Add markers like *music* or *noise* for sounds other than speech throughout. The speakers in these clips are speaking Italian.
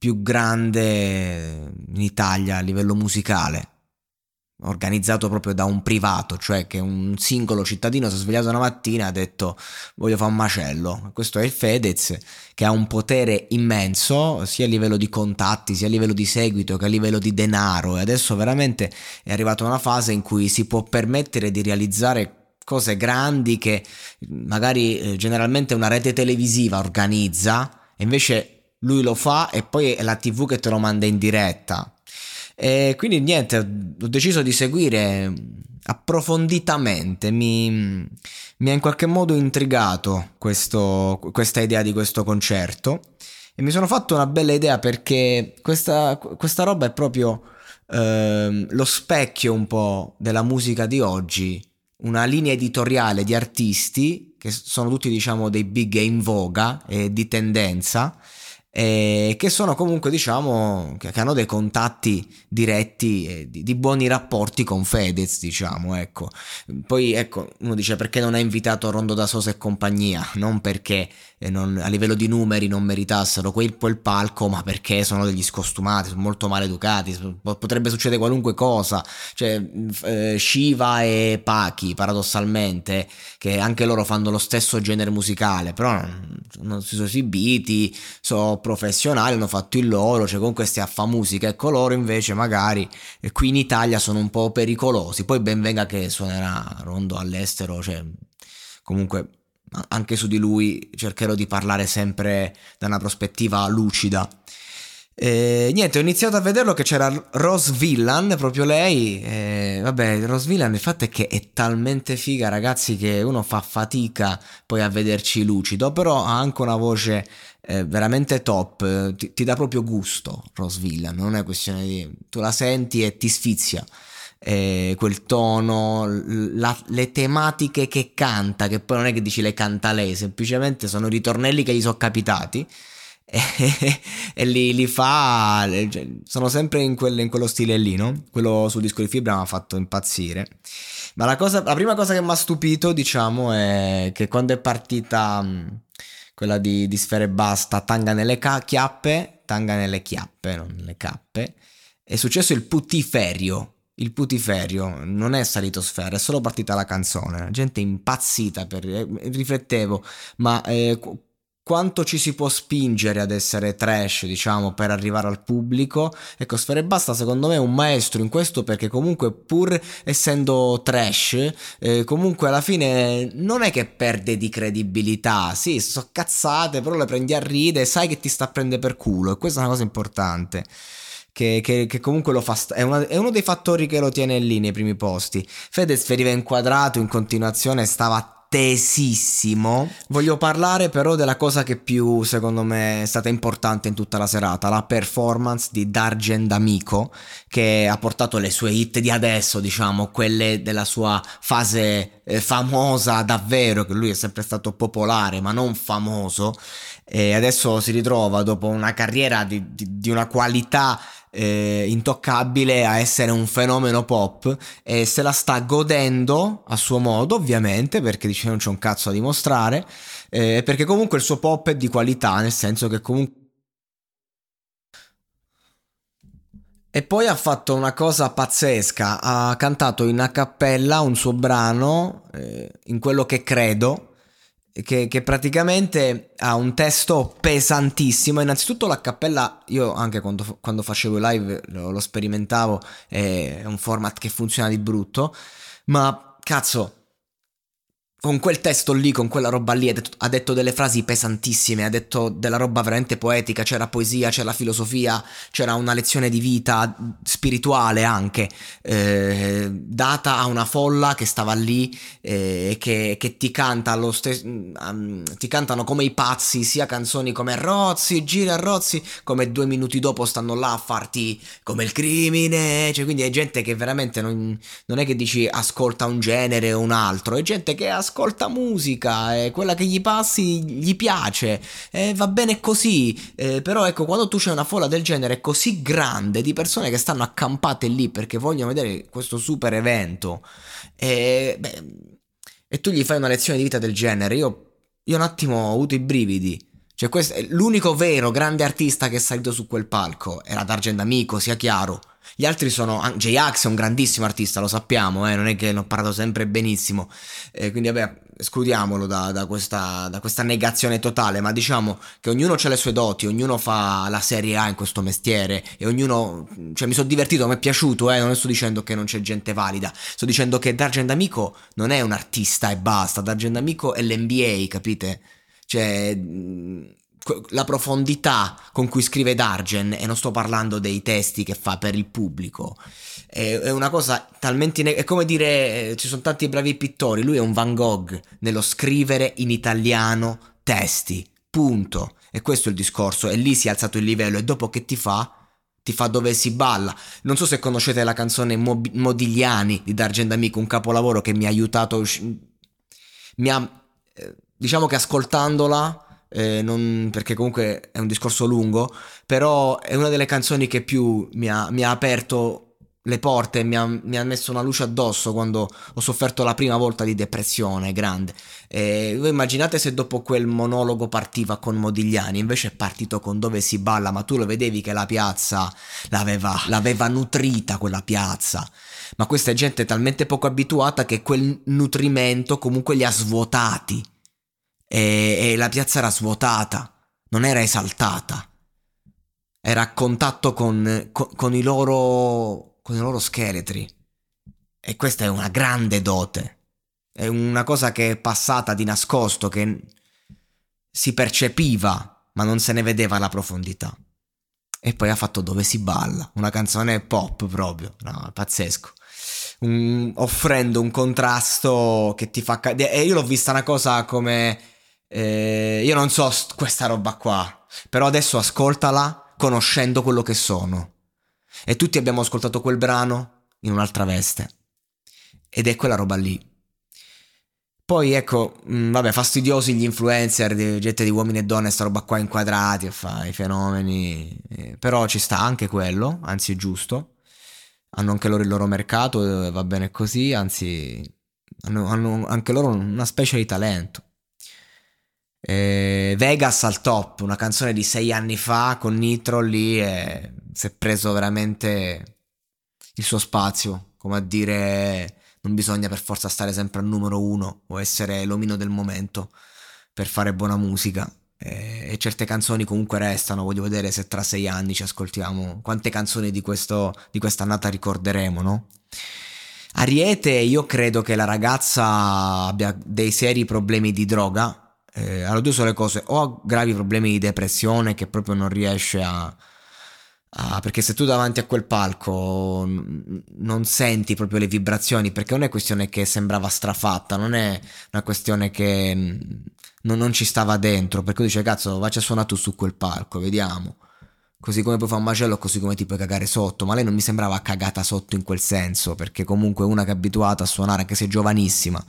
più grande in Italia a livello musicale organizzato proprio da un privato, cioè che un singolo cittadino si è svegliato una mattina e ha detto voglio fare un macello. Questo è il Fedez che ha un potere immenso sia a livello di contatti, sia a livello di seguito che a livello di denaro e adesso veramente è arrivato a una fase in cui si può permettere di realizzare cose grandi che magari eh, generalmente una rete televisiva organizza e invece lui lo fa e poi è la TV che te lo manda in diretta. E quindi niente, ho deciso di seguire approfonditamente, mi, mi ha in qualche modo intrigato questo, questa idea di questo concerto. E mi sono fatto una bella idea perché questa, questa roba è proprio eh, lo specchio un po' della musica di oggi, una linea editoriale di artisti che sono tutti diciamo dei big in voga e di tendenza eh, che sono comunque diciamo che, hanno dei contatti diretti eh, di, di, buoni rapporti con Fedez diciamo ecco. Poi ecco uno dice perché non ha invitato Rondo da Sosa e compagnia? *laughs* Non perché non, a livello di numeri non meritassero quel, quel palco ma perché sono degli scostumati sono molto maleducati potrebbe succedere qualunque cosa. Cioè eh, Shiva e Pachi paradossalmente che anche loro fanno lo stesso genere musicale però non, non si sono esibiti sono professionali hanno fatto il loro, cioè con questi affa musica, ecco loro invece magari qui in Italia sono un po' pericolosi, poi ben venga che suonerà Rondo all'estero, cioè comunque anche su di lui cercherò di parlare sempre da una prospettiva lucida. E, niente, ho iniziato a vederlo che c'era Rose Villan, proprio lei. E, vabbè, Rose Villan il fatto è che è talmente figa, ragazzi, che uno fa fatica poi a vederci lucido, però ha anche una voce eh, veramente top, ti, ti, dà proprio gusto Rose Villan, non è questione di... tu la senti e ti sfizia. Eh, quel tono, la, le tematiche che canta, che poi non è che dici le canta lei, semplicemente sono ritornelli che gli sono capitati *laughs* e, li, li, fa, cioè, sono sempre in, quel, in, quello stile lì, no? Quello sul disco di fibra mi ha fatto impazzire. Ma la, cosa, la prima cosa che mi ha stupito, diciamo, è che quando è partita quella di, di Sfere Basta, Tanga nelle ca- chiappe, Tanga nelle chiappe, non nelle cappe, è successo il putiferio. Il putiferio non è salito sfera, è solo partita la canzone. La gente è impazzita per. Eh, riflettevo, ma eh, quanto ci si può spingere ad essere trash, diciamo, per arrivare al pubblico. Ecco, Sfere Basta secondo me è un maestro in questo perché comunque pur essendo trash, eh, comunque alla fine non è che perde di credibilità. Sì, so cazzate, però le prendi a ride e sai che ti sta a prendere per culo e questa è una cosa importante. Che, che, che, comunque lo fa st- è, una, è, uno dei fattori che lo tiene lì nei primi posti. Fedez veniva inquadrato in continuazione, stava attesissimo. Voglio parlare però della cosa che più secondo me è stata importante in tutta la serata, la performance di Dargen D'Amico che ha portato le sue hit di adesso, diciamo, quelle della sua fase eh, famosa davvero, che lui è sempre stato popolare ma non famoso e adesso si ritrova dopo una carriera di, di, di una qualità eh, intoccabile a essere un fenomeno pop e se la sta godendo a suo modo ovviamente perché dice non c'è un cazzo da dimostrare eh, perché comunque il suo pop è di qualità nel senso che comunque E poi ha fatto una cosa pazzesca, ha cantato in a cappella un suo brano, eh, in quello che credo, che, che, praticamente ha un testo pesantissimo. Innanzitutto la cappella, io anche quando, quando facevo live lo, lo sperimentavo, è un format che funziona di brutto, ma cazzo con quel testo lì, con quella roba lì, ha detto, ha detto, delle frasi pesantissime, ha detto della roba veramente poetica, c'era poesia, c'era filosofia, c'era una lezione di vita spirituale anche, eh, data a una folla che stava lì e eh, che, che, ti canta lo stesso, um, ti cantano come i pazzi, sia canzoni come Rozzi, gira Rozzi, come due minuti dopo stanno là a farti come il crimine, cioè quindi è gente che veramente non, non è che dici ascolta un genere o un altro, è gente che ascolta ascolta musica e quella che gli passi gli piace e va bene così. Eh, però ecco, quando tu c'è una folla del genere così grande di persone che stanno accampate lì perché vogliono vedere questo super evento e, beh, e tu gli fai una lezione di vita del genere, io, io un attimo ho avuto i brividi. Cioè, questo, l'unico vero grande artista che è salito su quel palco era D'Argent Amico, sia chiaro. Gli altri sono. J-Ax è un grandissimo artista, lo sappiamo, eh, non è che ne ho parlato sempre benissimo. Eh, quindi, vabbè, escludiamolo da, da, questa, da, questa, negazione totale. Ma diciamo che ognuno ha le sue doti, ognuno fa la serie A in questo mestiere. E ognuno. Cioè, mi sono divertito, mi è piaciuto, eh, non sto dicendo che non c'è gente valida. Sto dicendo che D'Argent Amico non è un artista e basta. D'Argent Amico è l'NBA, capite? Cioè la profondità con cui scrive Dargen, e non sto parlando dei testi che fa per il pubblico, è, una cosa talmente... Ne- è come dire, eh, ci sono tanti bravi pittori, lui è un Van Gogh nello scrivere in italiano testi, punto. E questo è il discorso, e lì si è alzato il livello, e dopo che ti fa? Ti fa dove si balla. Non so se conoscete la canzone Modigliani di Dargen Amico, un capolavoro che mi ha aiutato... Mi ha... Eh, diciamo che ascoltandola eh, non, perché comunque è un discorso lungo, però è una delle canzoni che più mi ha, mi ha aperto le porte, mi ha, mi ha, messo una luce addosso quando ho sofferto la prima volta di depressione grande. E voi immaginate se dopo quel monologo partiva con Modigliani, invece è partito con Dove si balla, ma tu lo vedevi che la piazza l'aveva, l'aveva nutrita quella piazza. Ma questa è gente talmente poco abituata che quel nutrimento comunque li ha svuotati e, e la piazza era svuotata, non era esaltata, era a contatto con, con, con, i loro, con i loro scheletri. E questa è una grande dote. È una cosa che è passata di nascosto, che si percepiva, ma non se ne vedeva la profondità. E poi ha fatto Dove si balla, una canzone pop proprio, no, pazzesco un, offrendo un contrasto che ti fa... e io l'ho vista una cosa come eh, io non so st- questa roba qua, però adesso ascoltala conoscendo quello che sono. E tutti abbiamo ascoltato quel brano in un'altra veste. Ed è quella roba lì. Poi ecco, mh, mm, vabbè, fastidiosi gli influencer, di, gente di uomini e donne, sta roba qua inquadrati e fa i fenomeni. Eh, però ci sta anche quello, anzi è giusto. Hanno anche loro il loro mercato, eh, va bene così, anzi hanno, hanno anche loro una specie di talento. Eh, Vegas al top, una canzone di sei anni fa con Nitro lì e si è preso veramente il suo spazio, come a dire non bisogna per forza stare sempre al numero uno o essere l'omino del momento per fare buona musica. E, e certe canzoni comunque restano, voglio vedere se tra sei anni ci ascoltiamo, quante canzoni di, questo, di questa ricorderemo, no? Ariete, io credo che la ragazza abbia dei seri problemi di droga, eh, allora due sono le cose, o ha gravi problemi di depressione che proprio non riesce a, a... perché se tu davanti a quel palco non senti proprio le vibrazioni, perché non è questione che sembrava strafatta, non è una questione che non, non ci stava dentro, perché tu dice cazzo, vacci a suonare tu su quel palco, vediamo. Così come puoi fare un macello, così come ti puoi cagare sotto. Ma lei non mi sembrava cagata sotto in quel senso, perché comunque una che è abituata a suonare, anche se giovanissima,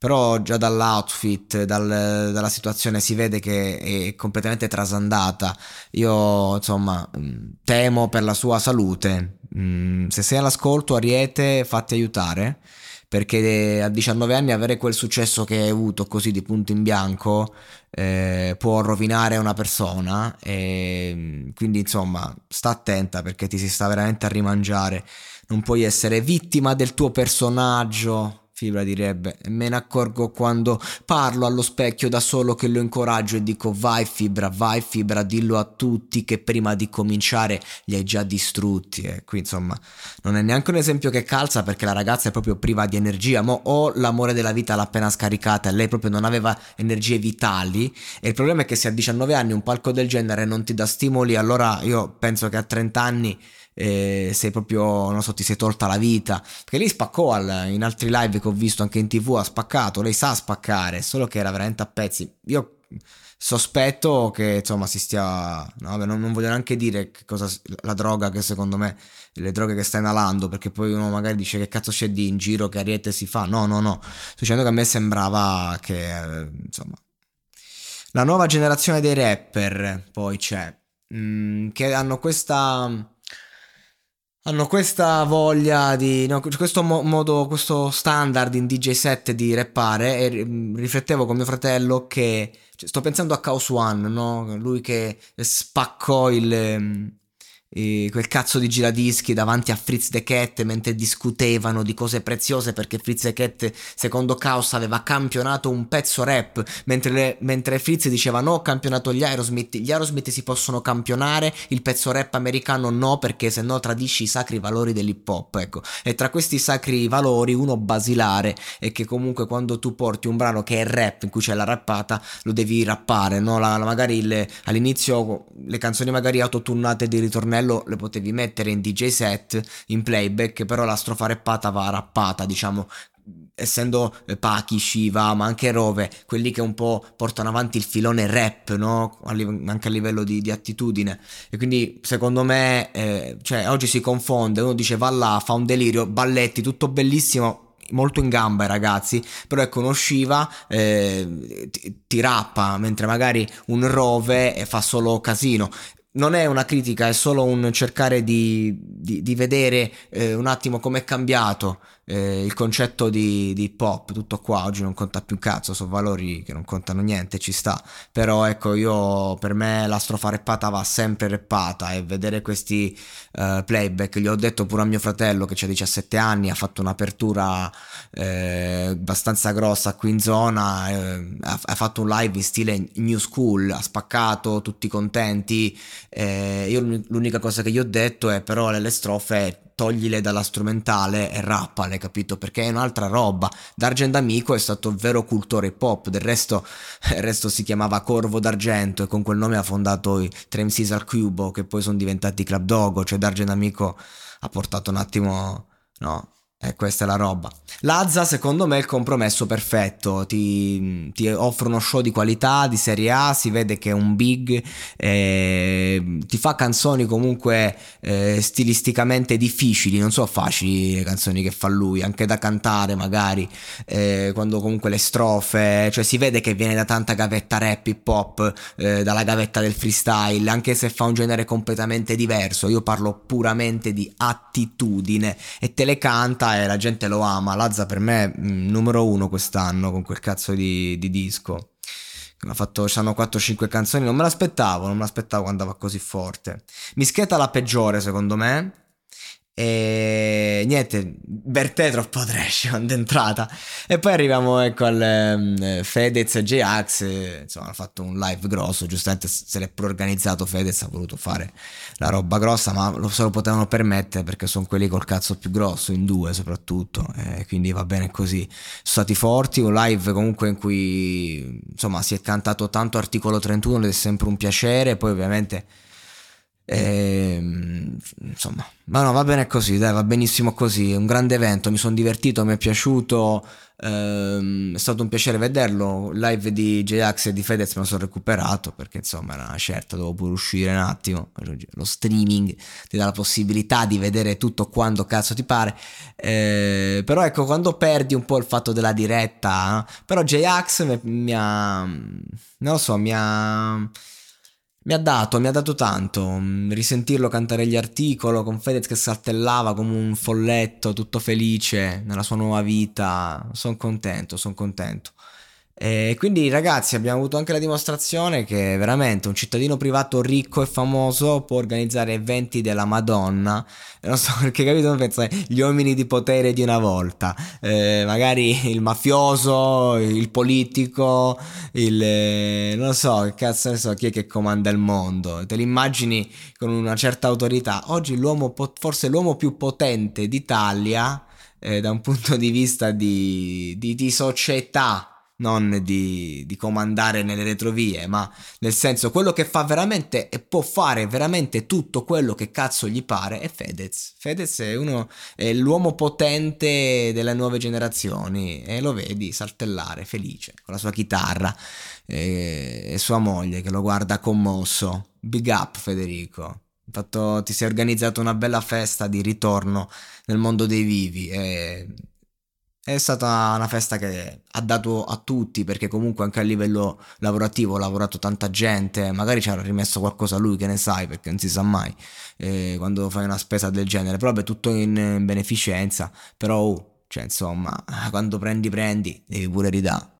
però già dall'outfit, dal, dalla situazione si vede che è completamente trasandata. Io insomma mm, temo per la sua salute. Mm, se sei all'ascolto, Ariete, fatti aiutare perché a 19 anni avere quel successo che hai avuto così di punto in bianco eh, può rovinare una persona e quindi insomma sta attenta perché ti si sta veramente a rimangiare non puoi essere vittima del tuo personaggio Fibra direbbe, me ne accorgo quando parlo allo specchio da solo che lo incoraggio e dico vai Fibra, vai Fibra, dillo a tutti che prima di cominciare li hai già distrutti. E qui insomma non è neanche un esempio che calza perché la ragazza è proprio priva di energia, ma o l'amore della vita l'ha appena scaricata e lei proprio non aveva energie vitali e il problema è che se a 19 anni un palco del genere non ti dà stimoli, allora io penso che a 30 anni eh, sei proprio, non so, ti sei tolta la vita. Perché lei spaccò al, in altri live che ho visto anche in tv, ha spaccato, lei sa spaccare, solo che era veramente a pezzi. Io sospetto che insomma si stia no, non, non, voglio neanche dire cosa la droga che secondo me le droghe che sta inalando perché poi uno magari dice che cazzo c'è di in giro che ariete si fa no no no sto dicendo che a me sembrava che eh, insomma la nuova generazione dei rapper poi c'è mh, mm, che hanno questa hanno questa voglia di no, questo mo- modo questo standard in DJ set di rappare e mm, riflettevo con mio fratello che cioè, sto pensando a Chaos One no? lui che spaccò il quel cazzo di giradischi davanti a Fritz the Cat mentre discutevano di cose preziose perché Fritz the Cat secondo Chaos aveva campionato un pezzo rap mentre, le, mentre Fritz diceva no ho campionato gli Aerosmith gli Aerosmith si possono campionare il pezzo rap americano no perché se no tradisci i sacri valori dell'hip hop ecco. E tra questi sacri valori uno basilare è che comunque quando tu porti un brano che è rap in cui c'è la rappata lo devi rappare no? La, la, magari le, all'inizio le canzoni magari autotunnate di ritornello ritornello le potevi mettere in DJ set, in playback, però la strofa rappata va rappata, diciamo, essendo eh, Pachi, Shiva, ma anche Rove, quelli che un po' portano avanti il filone rap, no? anche a livello di, di attitudine. E quindi secondo me, eh, cioè, oggi si confonde, uno dice va là, fa un delirio, balletti, tutto bellissimo, molto in gamba ragazzi, però ecco uno Shiva eh, ti, ti, rappa, mentre magari un Rove fa solo casino non è una critica, è solo un cercare di, di, di vedere eh, un attimo come è cambiato eh, il concetto di, di pop, tutto qua, oggi non conta più un cazzo, sono valori che non contano niente, ci sta, però ecco io per me la strofa reppata va sempre reppata e vedere questi uh, playback, gli ho detto pure a mio fratello che ha 17 anni, ha fatto un'apertura eh, abbastanza grossa qui in zona, eh, ha, ha, fatto un live in stile new school, ha spaccato, tutti contenti, eh, io l'unica cosa che gli ho detto è però le, strofe toglile dalla strumentale e rappale, capito? Perché è un'altra roba. D'Argent Amico è stato vero cultore pop, del resto, *laughs* il resto si chiamava Corvo d'Argento e con quel nome ha fondato i Trem Caesar Cubo che poi sono diventati Club Dogo, cioè D'Argent Amico ha portato un attimo, no, e questa è la roba. Lazza, secondo me, è il compromesso perfetto. Ti, ti, offre uno show di qualità, di serie A. Si vede che è un big. Eh, ti fa canzoni comunque eh, stilisticamente difficili. Non so facili le canzoni che fa lui, anche da cantare, magari. Eh, quando comunque le strofe. Cioè, si vede che viene da tanta gavetta rap hip hop, eh, dalla gavetta del freestyle. Anche se fa un genere completamente diverso. Io parlo puramente di attitudine e te le canta e la gente lo ama. Lazza per me è mm, numero uno quest'anno con quel cazzo di, di disco. Ha fatto, c'hanno 4-5 canzoni, non me l'aspettavo, non me l'aspettavo quando andava così forte. Mischeta la peggiore secondo me, e niente, Bertè troppo trash quando è entrata. E poi arriviamo ecco al um, Fedez e J-Ax. Insomma, hanno fatto un live grosso. Giustamente se l'è pure organizzato Fedez, ha voluto fare la roba grossa, ma lo, se lo potevano permettere perché sono quelli col cazzo più grosso, in due soprattutto. E quindi va bene così. Sono stati forti. Un live comunque in cui insomma si è cantato tanto articolo 31 ed è sempre un piacere. Poi ovviamente e, ehm, insomma, ma no, va bene così, dai, va benissimo così. È un grande evento, mi sono divertito, mi è piaciuto. Ehm, è stato un piacere vederlo. Live di J-Ax e di Fedez me lo sono recuperato perché insomma era una certa, dovevo pure uscire un attimo. Lo streaming ti dà la possibilità di vedere tutto quando cazzo ti pare. Ehm, però ecco, quando perdi un po' il fatto della diretta, però J-Ax mi, mi ha. non lo so, mi ha mi ha dato, mi ha dato tanto mm, risentirlo cantare gli articoli con Fedez che saltellava come un folletto, tutto felice nella sua nuova vita. Sono contento, sono contento. E quindi ragazzi abbiamo avuto anche la dimostrazione che veramente un cittadino privato ricco e famoso può organizzare eventi della Madonna. Non so *laughs* perché capito, penso gli uomini di potere di una volta. Eh, magari il mafioso, il politico, il... Eh, non so, che cazzo ne so, chi è che comanda il mondo. Te li immagini con una certa autorità. Oggi l'uomo, forse l'uomo più potente d'Italia eh, da un punto di vista di, di, di società non di, di, comandare nelle retrovie, ma nel senso quello che fa veramente e può fare veramente tutto quello che cazzo gli pare è Fedez. Fedez è, uno, è l'uomo potente delle nuove generazioni e lo vedi saltellare felice con la sua chitarra e, e sua moglie che lo guarda commosso. Big up Federico. Fatto, ti sei organizzato una bella festa di ritorno nel mondo dei vivi e è stata una festa che ha dato a tutti perché comunque anche a livello lavorativo ha lavorato tanta gente, magari ci avrà rimesso qualcosa lui che ne sai perché non si sa mai eh, quando fai una spesa del genere, però è tutto in beneficenza, però oh, cioè insomma *laughs* quando prendi prendi devi pure ridare.